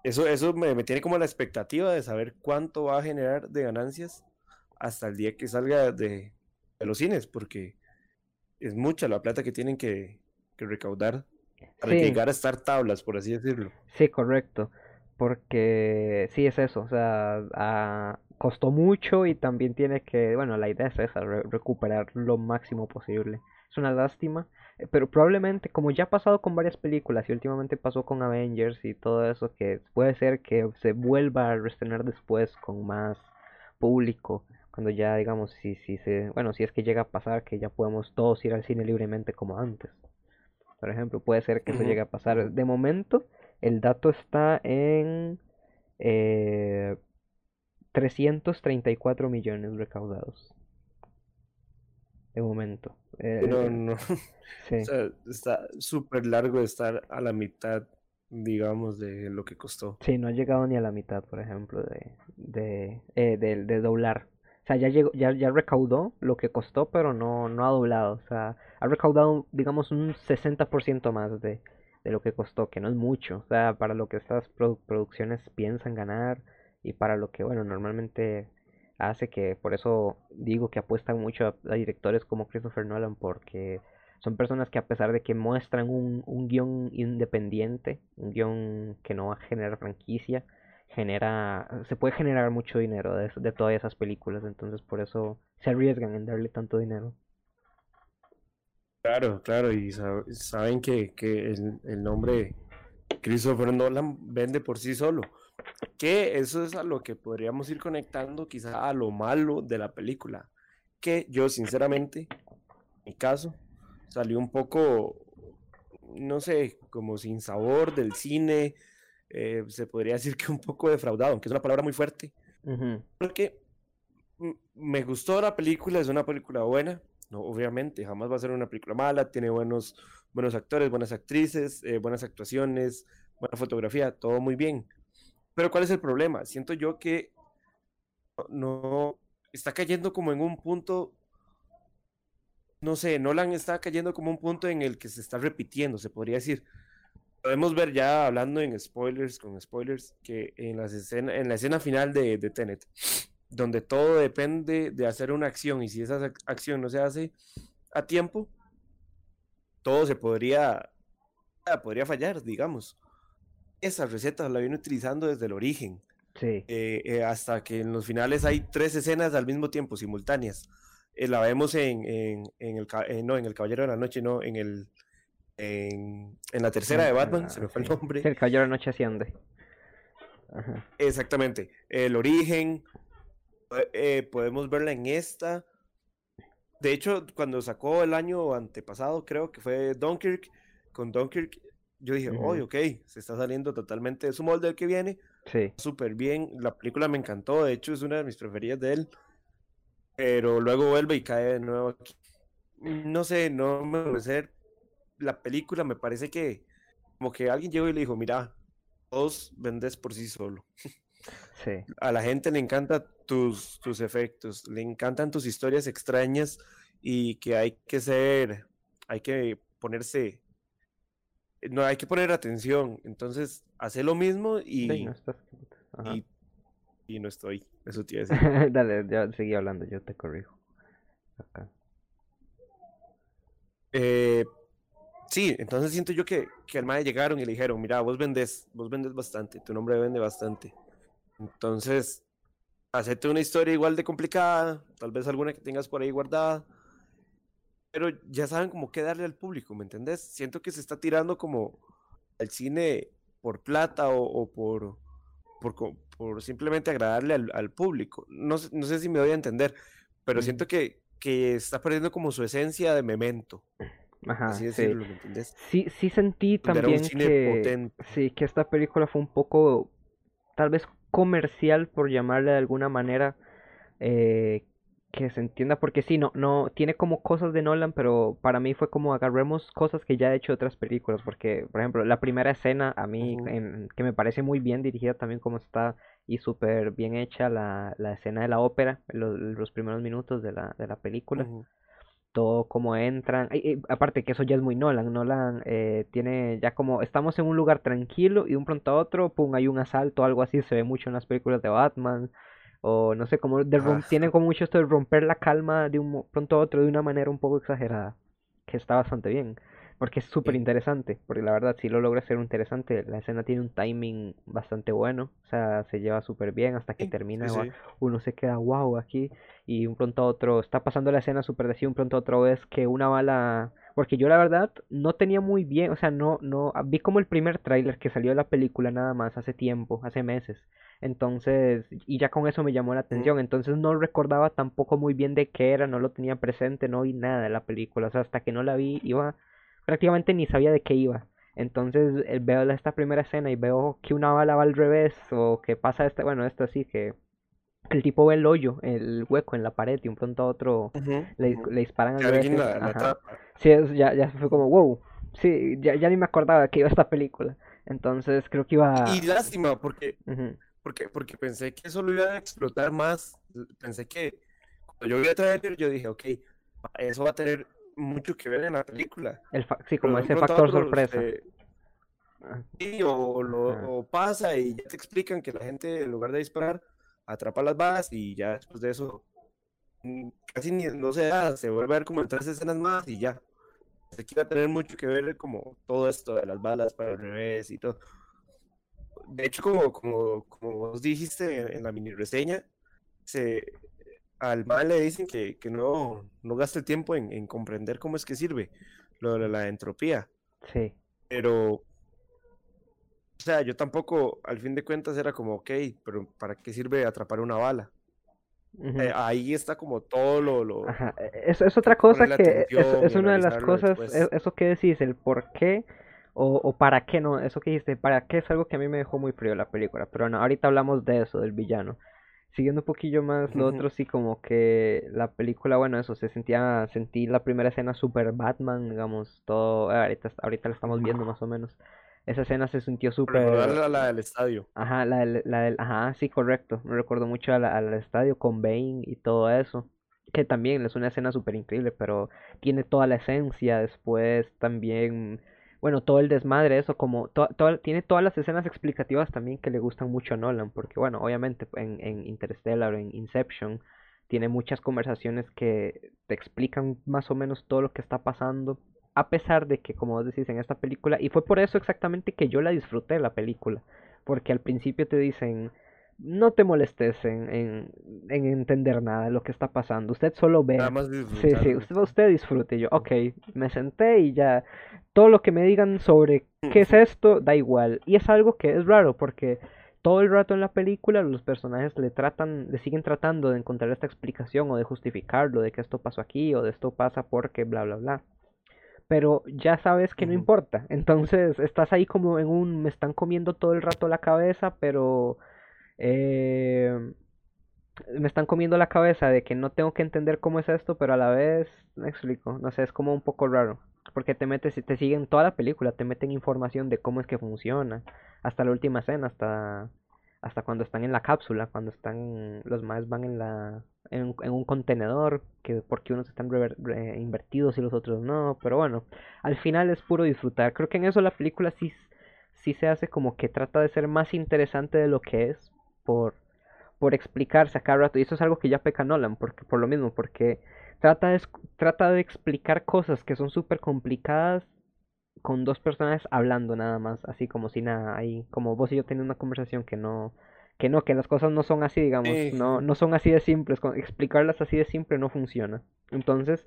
eso, eso me, tiene como la expectativa de saber cuánto va a generar de ganancias hasta el día que salga de, los cines, porque es mucha la plata que tienen que, recaudar para llegar a estar tablas, por así decirlo. Sí, correcto. Porque sí es eso, o sea, ah, costó mucho y también tiene que, bueno, la idea es esa, recuperar lo máximo posible. Es una lástima, eh, pero probablemente, como ya ha pasado con varias películas y últimamente pasó con Avengers y todo eso, que puede ser que se vuelva a reestrenar después con más público, cuando ya, digamos, si, si se, bueno, si es que llega a pasar que ya podemos todos ir al cine libremente como antes. Por ejemplo, puede ser que eso llegue a pasar. De momento, el dato está en eh, 334 millones recaudados. De momento. Eh, no, no. (laughs) Sí. O sea, está súper largo de estar a la mitad, digamos, de lo que costó. Sí, no ha llegado ni a la mitad, por ejemplo, de, de, eh, de, doblar. O sea, ya, llegó, ya, ya recaudó lo que costó, pero no, no ha doblado. O sea, ha recaudado, digamos, un 60% más de, de lo que costó, que no es mucho, o sea, para lo que estas producciones piensan ganar y para lo que, bueno, normalmente hace que, por eso digo que apuestan mucho a, directores como Christopher Nolan, porque son personas que a pesar de que muestran un, un guion independiente, un guion que no va a generar franquicia, genera, se puede generar mucho dinero de, de todas esas películas, entonces por eso se arriesgan en darle tanto dinero. Claro, claro, y saben que, que el, el, nombre Christopher Nolan vende por sí solo. Que eso es a lo que podríamos ir conectando quizá a lo malo de la película. Que yo sinceramente, en mi caso, salió un poco, no sé, como sin sabor del cine. Eh, se podría decir que un poco defraudado, aunque es una palabra muy fuerte. Porque me gustó la película, es una película buena no, obviamente, jamás va a ser una película mala, tiene buenos, buenos actores, buenas actrices, eh, buenas actuaciones, buena fotografía, todo muy bien. Pero ¿cuál es el problema? Siento yo que no está cayendo como en un punto, no sé, Nolan está cayendo como un punto en el que se está repitiendo, se podría decir. Podemos ver ya hablando en spoilers, con spoilers, que en, las escena, en la escena final de, de Tenet, donde todo depende de hacer una acción y si esa acción no se hace a tiempo, todo se podría, ah, podría fallar, digamos. Esas recetas la viene utilizando desde el origen. Sí. Eh, eh, hasta que en los finales hay tres escenas al mismo tiempo, simultáneas. Eh, la vemos en, en, el, no, en El Caballero de la Noche, no, en el en, la tercera de Batman, se me fue el nombre. El Caballero de la Noche asciende. Exactamente. El origen, eh, podemos verla en esta. De hecho, cuando sacó el año antepasado, creo que fue Dunkirk, con Dunkirk, yo dije, oye, ok, se está saliendo totalmente de su molde el que viene. Sí. Súper bien, la película me encantó, de hecho es una de mis preferidas de él, pero luego vuelve y cae de nuevo aquí. No sé, no me parece, la película me parece que como que alguien llegó y le dijo, mira, vos vendes por sí solo. (laughs) A la gente le encantan tus, tus efectos, le encantan tus historias extrañas y que hay que ser, hay que ponerse, no hay que poner atención. Entonces, hace lo mismo y, y, no estoy. Eso te iba (laughs) Dale, ya seguí hablando, yo te corrijo. Acá. Eh, sí, entonces siento yo que, que al MAE llegaron y le dijeron, mira, vos vendes, vos vendes bastante, tu nombre vende bastante. Entonces, hacerte una historia igual de complicada, tal vez alguna que tengas por ahí guardada, pero ya saben cómo qué darle al público, ¿me entendés? Siento que se está tirando como al cine por plata o, por, por, simplemente agradarle al, público. No, no, sé si me voy a entender, pero siento que, que está perdiendo como su esencia de memento. Ajá, sí. sí. sí, sentí también que, sí, que esta película fue un poco, tal vez comercial, por llamarle de alguna manera, eh, que se entienda, porque sí, no, no, tiene como cosas de Nolan, pero para mí fue como agarremos cosas que ya ha hecho otras películas, porque, por ejemplo, la primera escena, a mí, que me parece muy bien dirigida también como está, y súper bien hecha la, la, escena de la ópera, los, los primeros minutos de la, de la película todo como entran. aparte que eso ya es muy Nolan. Nolan eh, tiene ya como estamos en un lugar tranquilo y de un pronto a otro, pum, hay un asalto, algo así. Se ve mucho en las películas de Batman. O no sé, como de tiene (laughs) como mucho esto de romper la calma de un pronto a otro de una manera un poco exagerada. Que está bastante bien porque es súper interesante, porque la verdad si lo logra ser interesante, la escena tiene un timing bastante bueno, o sea, se lleva súper bien hasta que termina, uno se queda wow aquí y un pronto a otro está pasando la escena súper de así, un pronto a otro es que una bala, porque yo la verdad no tenía muy bien, o sea, no, no, vi como el primer tráiler que salió de la película nada más hace tiempo, hace meses, entonces, y ya con eso me llamó la atención, entonces no recordaba tampoco muy bien de qué era, no lo tenía presente, no vi nada de la película, o sea, hasta que no la vi iba prácticamente ni sabía de qué iba. Entonces eh, veo esta primera escena y veo que una bala va al revés o que pasa este, bueno, esto así que el tipo ve el hoyo, el hueco en la pared y un pronto a otro le, disparan al revés. sí, ya, ya fue como, wow, sí, ya, ya ni me acordaba de que iba esta película. Entonces creo que iba... Y lástima, porque, porque, porque pensé que eso lo iba a explotar más. Pensé que cuando yo vi el trailer, yo dije, ok, eso va a tener mucho que ver en la película. El sí, como ese factor sorpresa. sí, o, lo, pasa y ya te explican que la gente, en lugar de disparar, atrapa las balas y ya después de eso mm, casi ni, no se da, se vuelve a ver como en tres escenas más y ya. Se quiere tener mucho que ver como todo esto de las balas para el revés y todo. De hecho, como, como, como vos dijiste en, la mini reseña, se, al mal le dicen que, que no, no gaste tiempo en, en, comprender cómo es que sirve lo de la entropía. Sí. Pero, o sea, yo tampoco, al fin de cuentas, era como, ok, pero ¿para qué sirve atrapar una bala? Eh, ahí está como todo lo... lo Ajá. Es, es otra cosa que es, es una de las cosas, e, eso que decís, el por qué o, o, para qué no, eso que dijiste, para qué es algo que a mí me dejó muy frío la película, pero no, ahorita hablamos de eso, del villano. Siguiendo un poquillo más, lo otro sí como que la película, bueno, eso, se sentía, sentí la primera escena super Batman, digamos, todo, ahorita, ahorita la estamos viendo más o menos. Esa escena se sintió súper... La, la del estadio. Ajá, la, la del... Ajá, sí, correcto. Me recuerdo mucho al, al estadio con Bane y todo eso. Que también es una escena súper increíble, pero tiene toda la esencia. Después también bueno, todo el desmadre, eso como, tiene todas las escenas explicativas también que le gustan mucho a Nolan, porque bueno, obviamente en, en Interstellar, en Inception, tiene muchas conversaciones que te explican más o menos todo lo que está pasando, a pesar de que, como vos decís, en esta película, y fue por eso exactamente que yo la disfruté la película, porque al principio te dicen, no te molestes en, en, en, entender nada de lo que está pasando. Usted solo ve. sí, sí, usted, usted disfrute. Yo, ok, me senté y ya. Todo lo que me digan sobre qué es (laughs) esto, da igual. Y es algo que es raro porque todo el rato en la película los personajes le tratan, le siguen tratando de encontrar esta explicación o de justificarlo, de que esto pasó aquí o de esto pasa porque bla bla bla. Pero ya sabes que no importa. Entonces estás ahí como en un me están comiendo todo el rato la cabeza, pero eh, me están comiendo la cabeza de que no tengo que entender cómo es esto, pero a la vez, me explico, no sé, es como un poco raro. Porque te metes te siguen toda la película, te meten información de cómo es que funciona. Hasta la última escena, hasta, hasta cuando están en la cápsula, cuando están, los más van en la, en, un contenedor, que porque unos están invertidos y los otros no, pero bueno, al final es puro disfrutar. Creo que en eso la película sí, sí se hace como que trata de ser más interesante de lo que es, por, por explicarse a cada rato. Y eso es algo que ya peca Nolan, porque, por lo mismo, porque trata de, trata de explicar cosas que son súper complicadas con dos personas hablando nada más, así como si nada, ahí como vos y yo teniendo una conversación que no, que no, que las cosas no son así, digamos, no, no son así de simples, explicarlas así de simple no funciona. Entonces,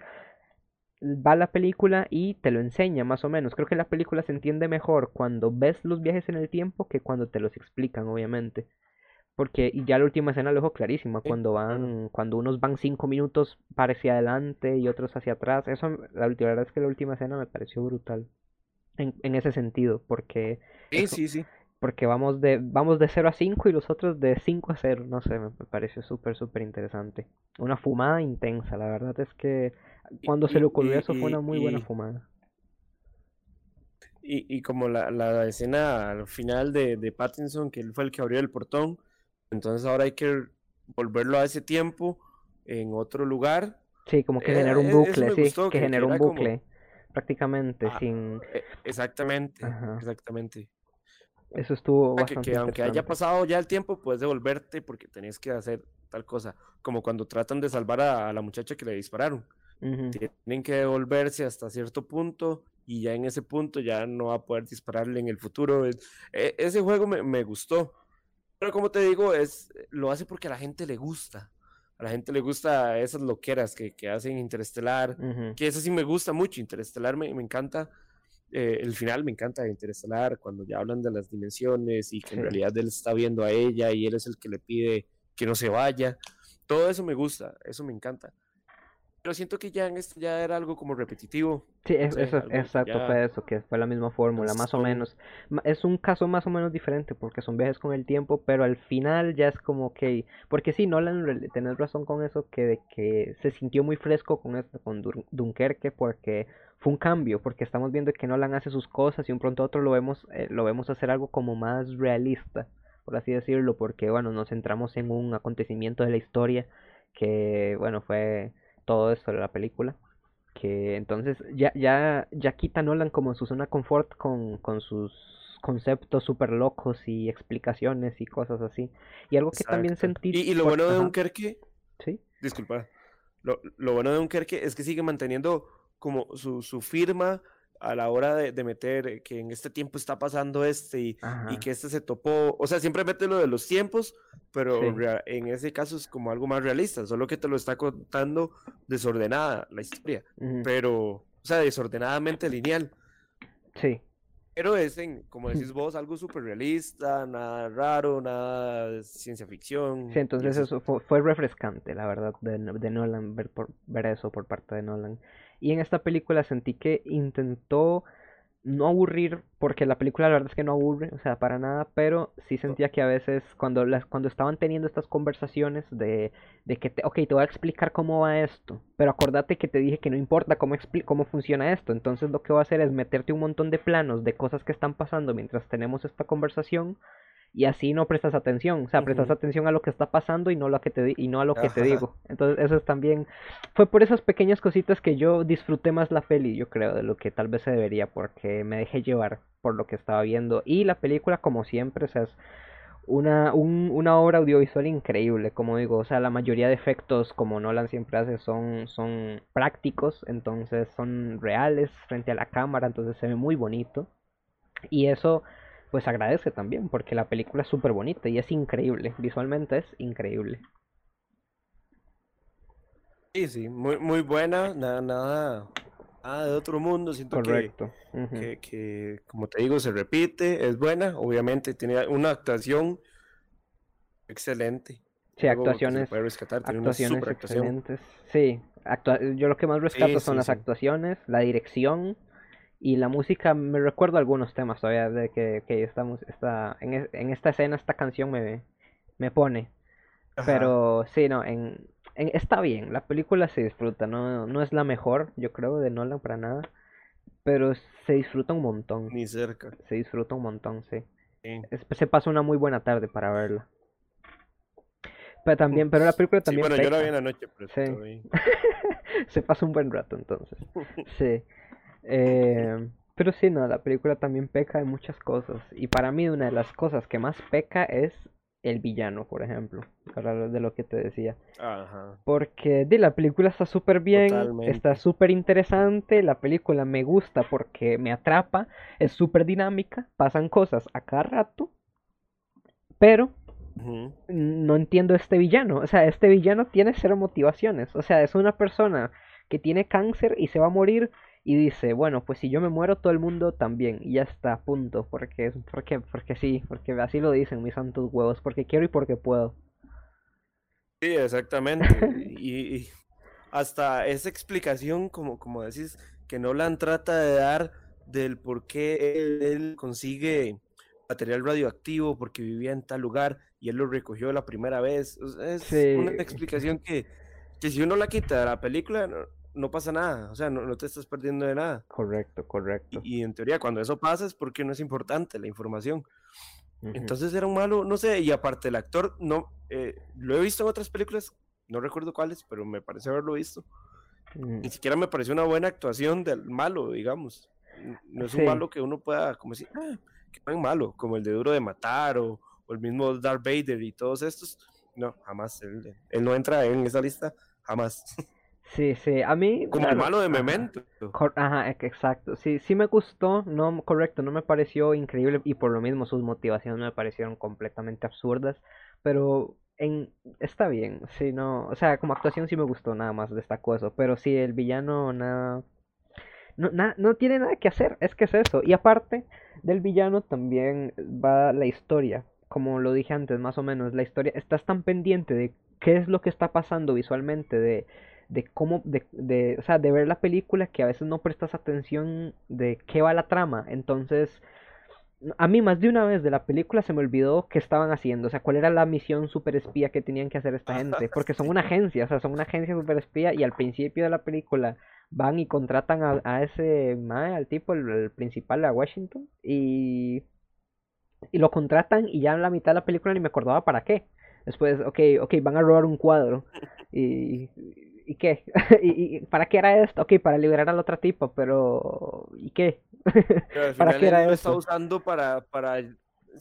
va la película y te lo enseña más o menos. Creo que la película se entiende mejor cuando ves los viajes en el tiempo que cuando te los explican, obviamente. Porque y ya la última escena lo dejo clarísima, cuando van, cuando unos van cinco minutos para hacia adelante y otros hacia atrás. Eso, la, última verdad es que la última escena me pareció brutal. En, en ese sentido, porque... Sí, sí, sí. Porque vamos de, vamos de 0 a 5 y los otros de 5 a 0. No sé, me, pareció súper, súper interesante. Una fumada intensa, la verdad es que cuando se le ocurrió eso fue una muy buena fumada. Y, y como la, la escena al final de, de Pattinson, que él fue el que abrió el portón, entonces ahora hay que volverlo a ese tiempo en otro lugar. Sí, como que eh, generar un bucle, sí, que, generó un bucle. Prácticamente, ah, sin. E, exactamente, exactamente. Eso estuvo ah, que, aunque haya pasado ya el tiempo, puedes devolverte porque tenés que hacer tal cosa. Como cuando tratan de salvar a, la muchacha que le dispararon. Tienen que devolverse hasta cierto punto y ya en ese punto ya no va a poder dispararle en el futuro. E, ese juego me, me gustó pero como te digo, es, lo hace porque a la gente le gusta. A la gente le gusta esas loqueras que, que hacen Interestelar, que eso sí me gusta mucho. Interestelar me, me encanta. Eh, el final me encanta de Interestelar, cuando ya hablan de las dimensiones y que en realidad él está viendo a ella y él es el que le pide que no se vaya. Todo eso me gusta, eso me encanta pero siento que ya en esto ya era algo como repetitivo. Sí, eso, exacto, fue eso, que fue la misma fórmula, más o menos. Es un caso más o menos diferente porque son viajes con el tiempo, pero al final ya es como que, porque sí, Nolan, tenés razón con eso, que, que se sintió muy fresco con esto, con Dunkerque, porque fue un cambio, porque estamos viendo que Nolan hace sus cosas y un pronto a otro lo vemos, eh, lo vemos hacer algo como más realista, por así decirlo, porque bueno, nos centramos en un acontecimiento de la historia que, bueno, fue todo esto de la película. Que entonces ya, ya, ya quita Nolan como su zona confort con, con sus conceptos súper locos y explicaciones y cosas así. Y algo que también sentí... Y, lo bueno de Dunkerque... Sí. Disculpa. Lo, lo bueno de Dunkerque es que sigue manteniendo como su, su firma a la hora de, meter que en este tiempo está pasando este y, que este se topó, o sea, siempre mete lo de los tiempos, pero en ese caso es como algo más realista, solo que te lo está contando desordenada la historia, pero, o sea, desordenadamente lineal. Sí. Pero es, en, como decís vos, algo súper realista, nada raro, nada de ciencia ficción. Sí, entonces eso fue, refrescante, la verdad, de, de Nolan, ver, por, ver eso por parte de Nolan. Y en esta película sentí que intentó no aburrir, porque la película la verdad es que no aburre, o sea, para nada, pero sí sentía que a veces cuando, las, cuando estaban teniendo estas conversaciones de, de que, te, ok, te voy a explicar cómo va esto, pero acordate que te dije que no importa cómo, cómo funciona esto, entonces lo que voy a hacer es meterte un montón de planos de cosas que están pasando mientras tenemos esta conversación y así no prestas atención, o sea, prestas atención a lo que está pasando y no, lo que te, y no a lo que te digo. Entonces, eso es también, fue por esas pequeñas cositas que yo disfruté más la peli, yo creo, de lo que tal vez se debería, porque me dejé llevar por lo que estaba viendo. Y la película, como siempre, o sea, es una, una obra audiovisual increíble, como digo, o sea, la mayoría de efectos, como Nolan siempre hace, son, son prácticos, entonces son reales frente a la cámara, entonces se ve muy bonito. Y eso pues agradece también, porque la película es súper bonita y es increíble, visualmente es increíble. Sí, sí, muy, muy buena, nada, nada, nada de otro mundo, siento Correcto. Que, que, como te digo, se repite, es buena, obviamente tiene una actuación excelente. Sí, actuaciones, actuaciones excelentes. Sí, yo lo que más rescato son las actuaciones, la dirección, y la música me recuerdo algunos temas todavía de que, que estamos está en, en, esta escena esta canción me, me pone. Pero sí no en, en, está bien la película se disfruta no no es la mejor yo creo de Nolan para nada pero se disfruta un montón. Ni cerca. Se disfruta un montón sí, se pasa una muy buena tarde para verla. Pero también pero la película también sí, bueno yo la vi en la noche pero sí. (laughs) se pasa un buen rato entonces. (laughs) Sí eh, pero sí, no, la película también peca de muchas cosas. Y para mí una de las cosas que más peca es el villano, por ejemplo. Para de lo que te decía. Porque de, la película está súper bien, está súper interesante, la película me gusta porque me atrapa, es súper dinámica, pasan cosas a cada rato. Pero no entiendo este villano. O sea, este villano tiene cero motivaciones. O sea, es una persona que tiene cáncer y se va a morir y dice, bueno, pues si yo me muero, todo el mundo también, y ya está, punto, porque, porque, porque sí, porque así lo dicen mis santos huevos, porque quiero y porque puedo. Sí, exactamente, y, hasta esa explicación, como, como decís, que Nolan trata de dar del por qué él, consigue material radioactivo, porque vivía en tal lugar y él lo recogió la primera vez, es una explicación que, que si uno la quita de la película no pasa nada, o sea, no, te estás perdiendo de nada. Correcto, correcto. Y, en teoría, cuando eso pasa es porque no es importante la información. Entonces era un malo, no sé, y aparte el actor, no, eh, lo he visto en otras películas, no recuerdo cuáles, pero me parece haberlo visto. Mm. Ni siquiera me pareció una buena actuación del malo, digamos. No es un malo que uno pueda, como decir, ah, que es malo, como el de Duro de Matar o, el mismo Darth Vader y todos estos. No, jamás, él, él no entra en esa lista, jamás. (laughs) Sí, sí, a mí... Como el malo de Memento. Ajá, exacto. Sí, sí me gustó, no, correcto, no me pareció increíble y por lo mismo sus motivaciones me parecieron completamente absurdas, pero en está bien, sí, no, o sea, como actuación sí me gustó, nada más destacó eso, pero sí, el villano nada... No, no tiene nada que hacer, es que es eso. Y aparte del villano también va la historia, como lo dije antes, más o menos, la historia, estás tan pendiente de qué es lo que está pasando visualmente, de de cómo, de, de, o sea, de ver la película que a veces no prestas atención de qué va la trama. Entonces, a mí más de una vez de la película se me olvidó qué estaban haciendo, o sea, cuál era la misión super espía que tenían que hacer esta gente, porque son una agencia, o sea, son una agencia super espía y al principio de la película van y contratan a, a ese, al tipo, el, principal, a Washington, y, y lo contratan y ya en la mitad de la película ni me acordaba para qué. Después, ok, ok, van a robar un cuadro y ¿y qué? (laughs) ¿Y, para qué era esto? Ok, para liberar al otro tipo, pero ¿y qué? Pero al (laughs) ¿Para qué era él lo está eso? usando para, para...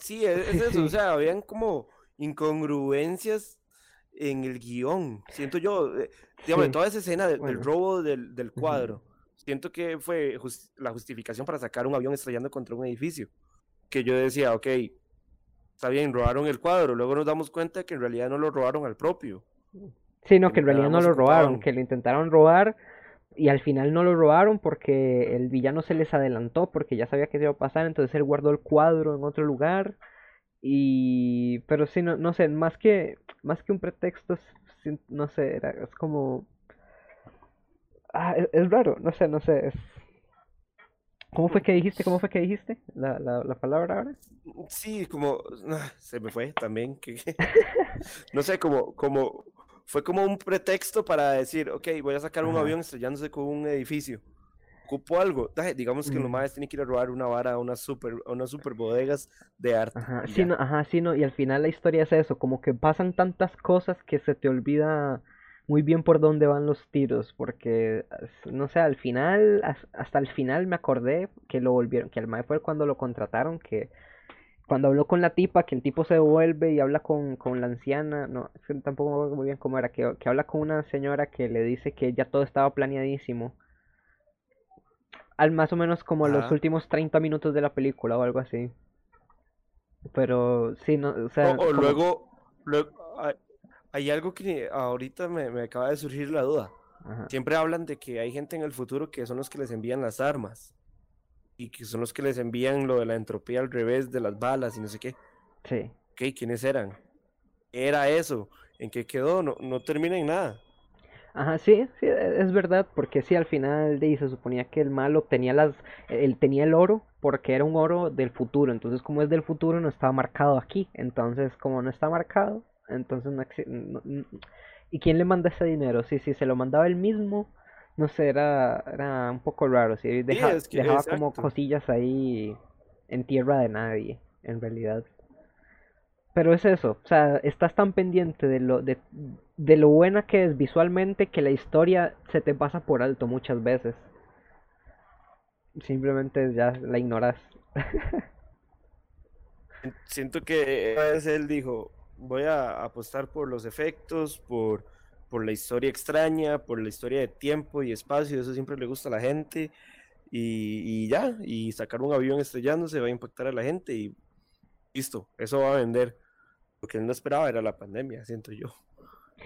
Sí, es, es Sí, eso, o (laughs) sea, habían como incongruencias en el guion, siento yo, eh, digamos, Sí, toda esa escena de- del robo del, del cuadro, siento que fue la justificación para sacar un avión estrellando contra un edificio, que yo decía, ok, está bien, robaron el cuadro, luego nos damos cuenta que en realidad no lo robaron al propio, Sí, no, que en realidad no lo robaron, que lo intentaron robar y al final no lo robaron porque el villano se les adelantó porque ya sabía que se iba a pasar, entonces él guardó el cuadro en otro lugar y pero sí no no sé, más que más que un pretexto, no sé, era, es como ah, es, es raro, no sé, no sé, es ¿Cómo fue que dijiste? ¿Cómo fue que dijiste la, la, la palabra ahora? Sí, como ah, se me fue también, que (laughs) no sé, como, como fue como un pretexto para decir, ok, voy a sacar un Ajá. avión estrellándose con un edificio. Ocupo algo. Digamos que los Mm. maes tienen que ir a robar una vara a unas super, a unas super bodegas de arte. Ajá, sí, no, ajá, sí, no, y al final la historia es eso, como que pasan tantas cosas que se te olvida muy bien por dónde van los tiros, porque, no sé, al final, as- hasta el final me acordé que lo volvieron, que el mae fue cuando lo contrataron, que cuando habló con la tipa, que el tipo se devuelve y habla con, con la anciana, no, es que tampoco me acuerdo muy bien cómo era, que, que habla con una señora que le dice que ya todo estaba planeadísimo, al más o menos como los últimos 30 minutos de la película o algo así. Pero sí, no, o sea, o como, luego, luego hay, hay algo que ahorita me, me acaba de surgir la duda. ajá, Siempre hablan de que hay gente en el futuro que son los que les envían las armas y que son los que les envían lo de la entropía al revés de las balas y no sé qué. sí, Ok, ¿quiénes eran? Era eso. ¿En qué quedó? No, no termina en nada. ajá, sí, sí, e- es verdad, porque sí, al final de se suponía que el malo tenía las, él tenía el oro porque era un oro del futuro, entonces como es del futuro no estaba marcado aquí, entonces como no está marcado, entonces no ¿y quién le manda ese dinero? Sí, sí, se lo mandaba él mismo, no sé, era, era un poco raro, sí, Sí, deja- es que, dejaba como cosillas ahí en tierra de nadie, en realidad. Pero es eso, o sea, estás tan pendiente de lo, de, de lo buena que es visualmente que la historia se te pasa por alto muchas veces. Simplemente ya la ignoras. (laughs) Siento que a veces él dijo, voy a apostar por los efectos, por, por la historia extraña, por la historia de tiempo y espacio, eso siempre le gusta a la gente. Y, y ya, y sacar un avión estrellándose va a impactar a la gente y listo, eso va a vender. Lo que él no esperaba era la pandemia, siento yo.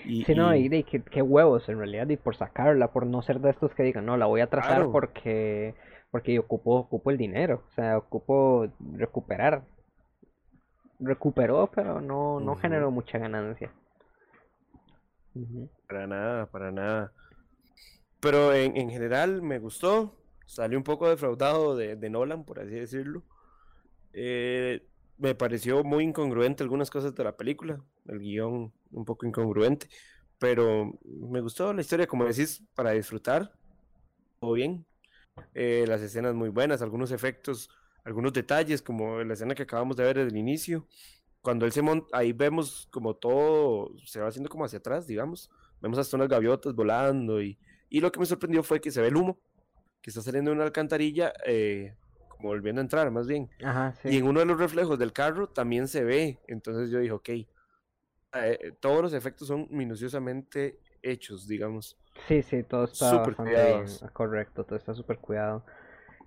Y, Sí, no, y qué, qué huevos en realidad, y por sacarla, por no ser de estos que digan, no, la voy a claro, porque, porque yo ocupo, ocupo el dinero, o sea, ocupo recuperar. Recuperó, pero no, no generó mucha ganancia. Para nada, para nada. Pero en, en general me gustó, salí un poco defraudado de, de Nolan, por así decirlo. Eh, me pareció muy incongruente algunas cosas de la película, el guion un poco incongruente, pero me gustó la historia, como decís, para disfrutar, todo bien. Eh, las escenas muy buenas, algunos efectos, algunos detalles, como la escena que acabamos de ver desde el inicio. Cuando él se monta, ahí vemos como todo se va haciendo como hacia atrás, digamos. Vemos hasta unas gaviotas volando y, y lo que me sorprendió fue que se ve el humo que está saliendo de una alcantarilla, eh, como volviendo a entrar, más bien. Ajá, Y sí. en uno de los reflejos del carro también se ve. Entonces yo dije, ok, eh, todos los efectos son minuciosamente hechos, digamos. Sí, sí, todo está Súper ah, correcto, todo está súper cuidado.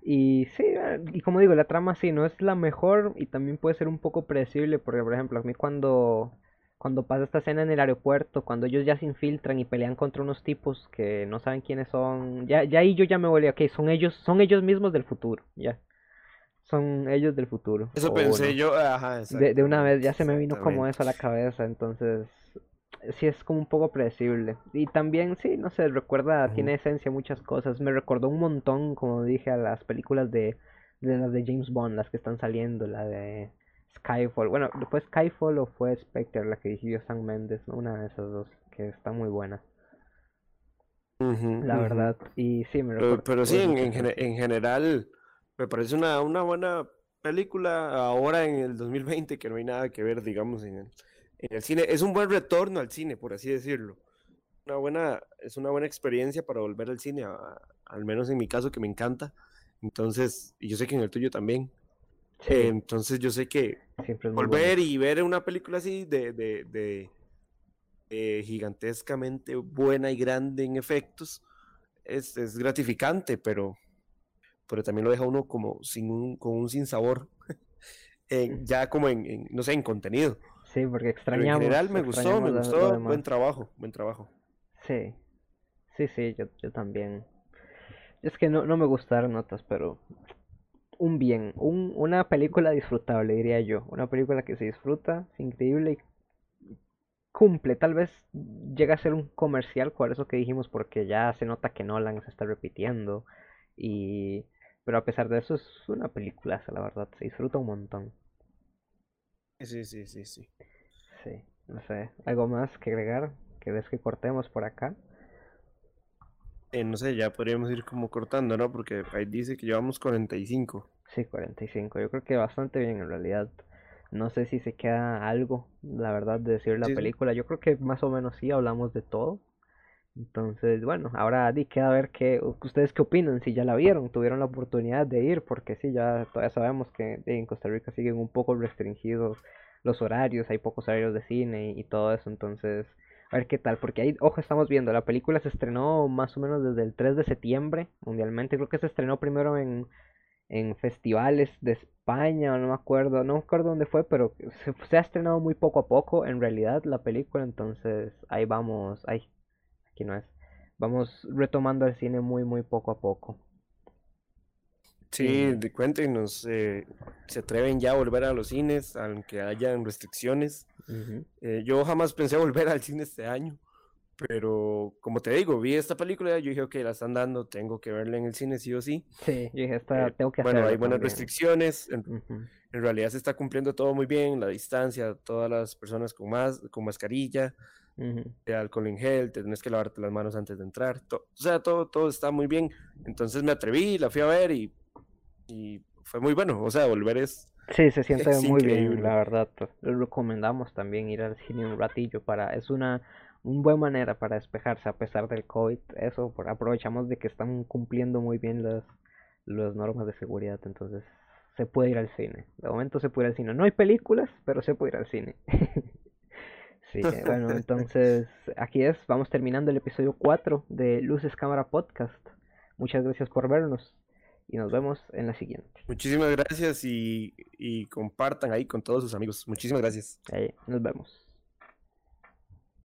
Y sí, ah, y como digo, la trama sí no es la mejor y también puede ser un poco predecible, porque por ejemplo, a mí cuando, cuando pasa esta escena en el aeropuerto, cuando ellos ya se infiltran y pelean contra unos tipos que no saben quiénes son, ya, ya ahí yo ya me volví, ok, son ellos, son ellos mismos del futuro, ya, son ellos del futuro, Eso pensé yo, ajá, De, de una vez ya se me vino como eso a la cabeza, entonces sí es como un poco predecible. Y también, sí, no sé, recuerda, tiene esencia muchas cosas. Me recordó un montón, como dije, a las películas de, de las de James Bond, las que están saliendo, la de Skyfall. Bueno, ¿fue Skyfall o fue Spectre la que dirigió Sam Mendes? ¿no? Una de esas dos, que está muy buena, la verdad. Y sí, me Pero, recuerda pero sí, en, en en general, me parece una, una buena película ahora en el 2020 que no hay nada que ver, digamos, en el, en el cine. Es un buen retorno al cine, por así decirlo. Una buena, es una buena experiencia para volver al cine, a- al menos en mi caso, que me encanta. Entonces, y yo sé que en el tuyo también. entonces yo sé que volver y ver una película así de, de, de, gigantescamente buena y grande en efectos es, es, gratificante, pero, pero también lo deja uno como sin un, con un sinsabor, (laughs) en, ya como en, no sé, en contenido. Sí, porque extrañamos. en general me gustó, me gustó, buen trabajo, buen trabajo. Sí, sí, sí, yo, yo también. Es que no, no me gustaron notas, pero un bien, un, una película disfrutable, diría yo. Una película que se disfruta, es increíble y cumple. Tal vez llega a ser un comercial por eso que dijimos, porque ya se nota que Nolan se está repitiendo. Y... Pero a pesar de eso es una película, la verdad, se disfruta un montón. Sí, sí, sí, sí. Sí, no sé, ¿algo más que agregar? ¿Querés que cortemos por acá? Eh, no sé, ya podríamos ir como cortando, ¿no? Porque ahí dice que llevamos 45. Sí, 45. Yo creo que bastante bien en realidad. No sé si se queda algo, la verdad, de decir la película. Yo creo que más o menos sí hablamos de todo. Entonces, bueno, ahora di queda ver qué ustedes qué opinan, si ya la vieron, tuvieron la oportunidad de ir, porque sí, ya todavía sabemos que en Costa Rica siguen un poco restringidos los horarios, hay pocos horarios de cine y todo eso, entonces a ver qué tal, porque ahí, ojo, estamos viendo, la película se estrenó más o menos desde el 3 de septiembre mundialmente, creo que se estrenó primero en, en festivales de España, no me acuerdo, no me acuerdo dónde fue, pero se, ha estrenado muy poco a poco en realidad la película, entonces ahí vamos, ahí, aquí no es, vamos retomando el cine muy, muy poco a poco. Sí, de cuéntenos, eh, ¿se atreven ya a volver a los cines, aunque hayan restricciones? Eh, yo jamás pensé (laughs) volver al cine este año, pero como te digo, vi esta película y yo dije, ok, la están dando, tengo que verla en el cine sí o sí. Sí, yo dije, esta, eh, tengo que Bueno, hay buenas restricciones, en, realidad se está cumpliendo todo muy bien, la distancia, todas las personas con, más, con mascarilla, de alcohol en gel, tienes que lavarte las manos antes de entrar, o sea, todo, todo está muy bien. Entonces me atreví, la fui a ver y y fue muy bueno, o sea, volver es... Sí, se siente muy bien, la verdad. lo recomendamos también ir al cine un ratillo para... Es una, una buena manera para despejarse a pesar del COVID. Eso, por, aprovechamos de que están cumpliendo muy bien las, las normas de seguridad, entonces se puede ir al cine. De momento se puede ir al cine. No hay películas, pero se puede ir al cine. (laughs) sí, bueno, entonces aquí es, vamos terminando el episodio 4 de Luces Cámara Podcast. Muchas gracias por vernos y nos vemos en la siguiente. Muchísimas gracias y, y compartan ahí con todos sus amigos. Muchísimas gracias. Ahí, nos vemos.